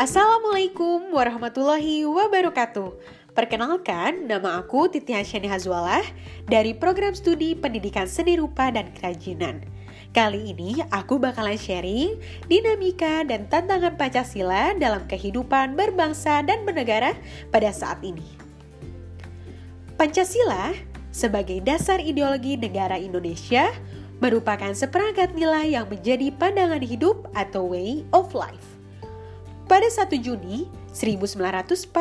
Assalamualaikum warahmatullahi wabarakatuh. Perkenalkan, nama aku Titi Hasyani Hazwalah dari program studi Pendidikan Seni Rupa dan Kerajinan. Kali ini aku bakalan sharing dinamika dan tantangan Pancasila dalam kehidupan berbangsa dan bernegara pada saat ini. Pancasila sebagai dasar ideologi negara Indonesia merupakan seperangkat nilai yang menjadi pandangan hidup atau way of life. Pada 1 Juni 1945,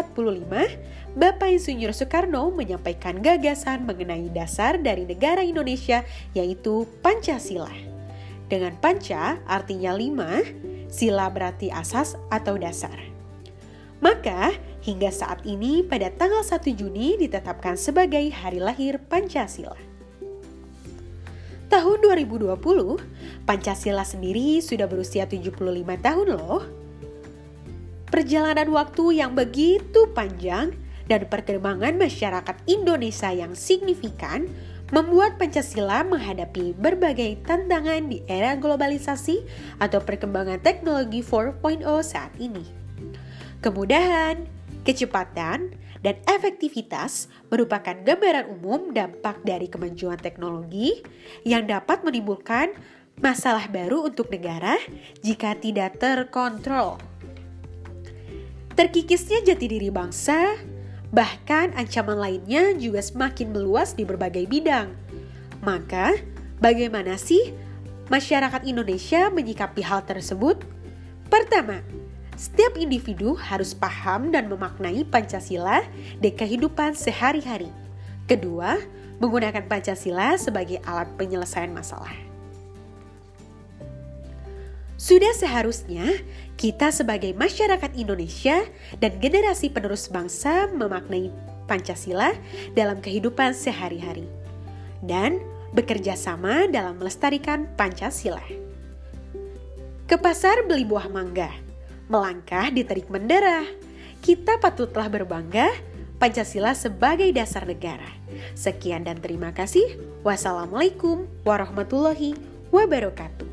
Bapak Insinyur Soekarno menyampaikan gagasan mengenai dasar dari negara Indonesia yaitu Pancasila. Dengan panca artinya lima, sila berarti asas atau dasar. Maka hingga saat ini pada tanggal 1 Juni ditetapkan sebagai hari lahir Pancasila. Tahun 2020, Pancasila sendiri sudah berusia 75 tahun loh. Perjalanan waktu yang begitu panjang dan perkembangan masyarakat Indonesia yang signifikan membuat Pancasila menghadapi berbagai tantangan di era globalisasi atau perkembangan teknologi 4.0 saat ini. Kemudahan, kecepatan, dan efektivitas merupakan gambaran umum dampak dari kemajuan teknologi yang dapat menimbulkan masalah baru untuk negara jika tidak terkontrol. Terkikisnya jati diri bangsa, Bahkan ancaman lainnya juga semakin meluas di berbagai bidang. Maka, bagaimana sih masyarakat Indonesia menyikapi hal tersebut? Pertama, setiap individu harus paham dan memaknai Pancasila di kehidupan sehari-hari. Kedua, menggunakan Pancasila sebagai alat penyelesaian masalah. Sudah seharusnya kita sebagai masyarakat Indonesia dan generasi penerus bangsa memaknai Pancasila dalam kehidupan sehari-hari dan bekerja sama dalam melestarikan Pancasila. Ke pasar beli buah mangga, melangkah di terik menderah. Kita patutlah berbangga Pancasila sebagai dasar negara. Sekian dan terima kasih. Wassalamualaikum warahmatullahi wabarakatuh.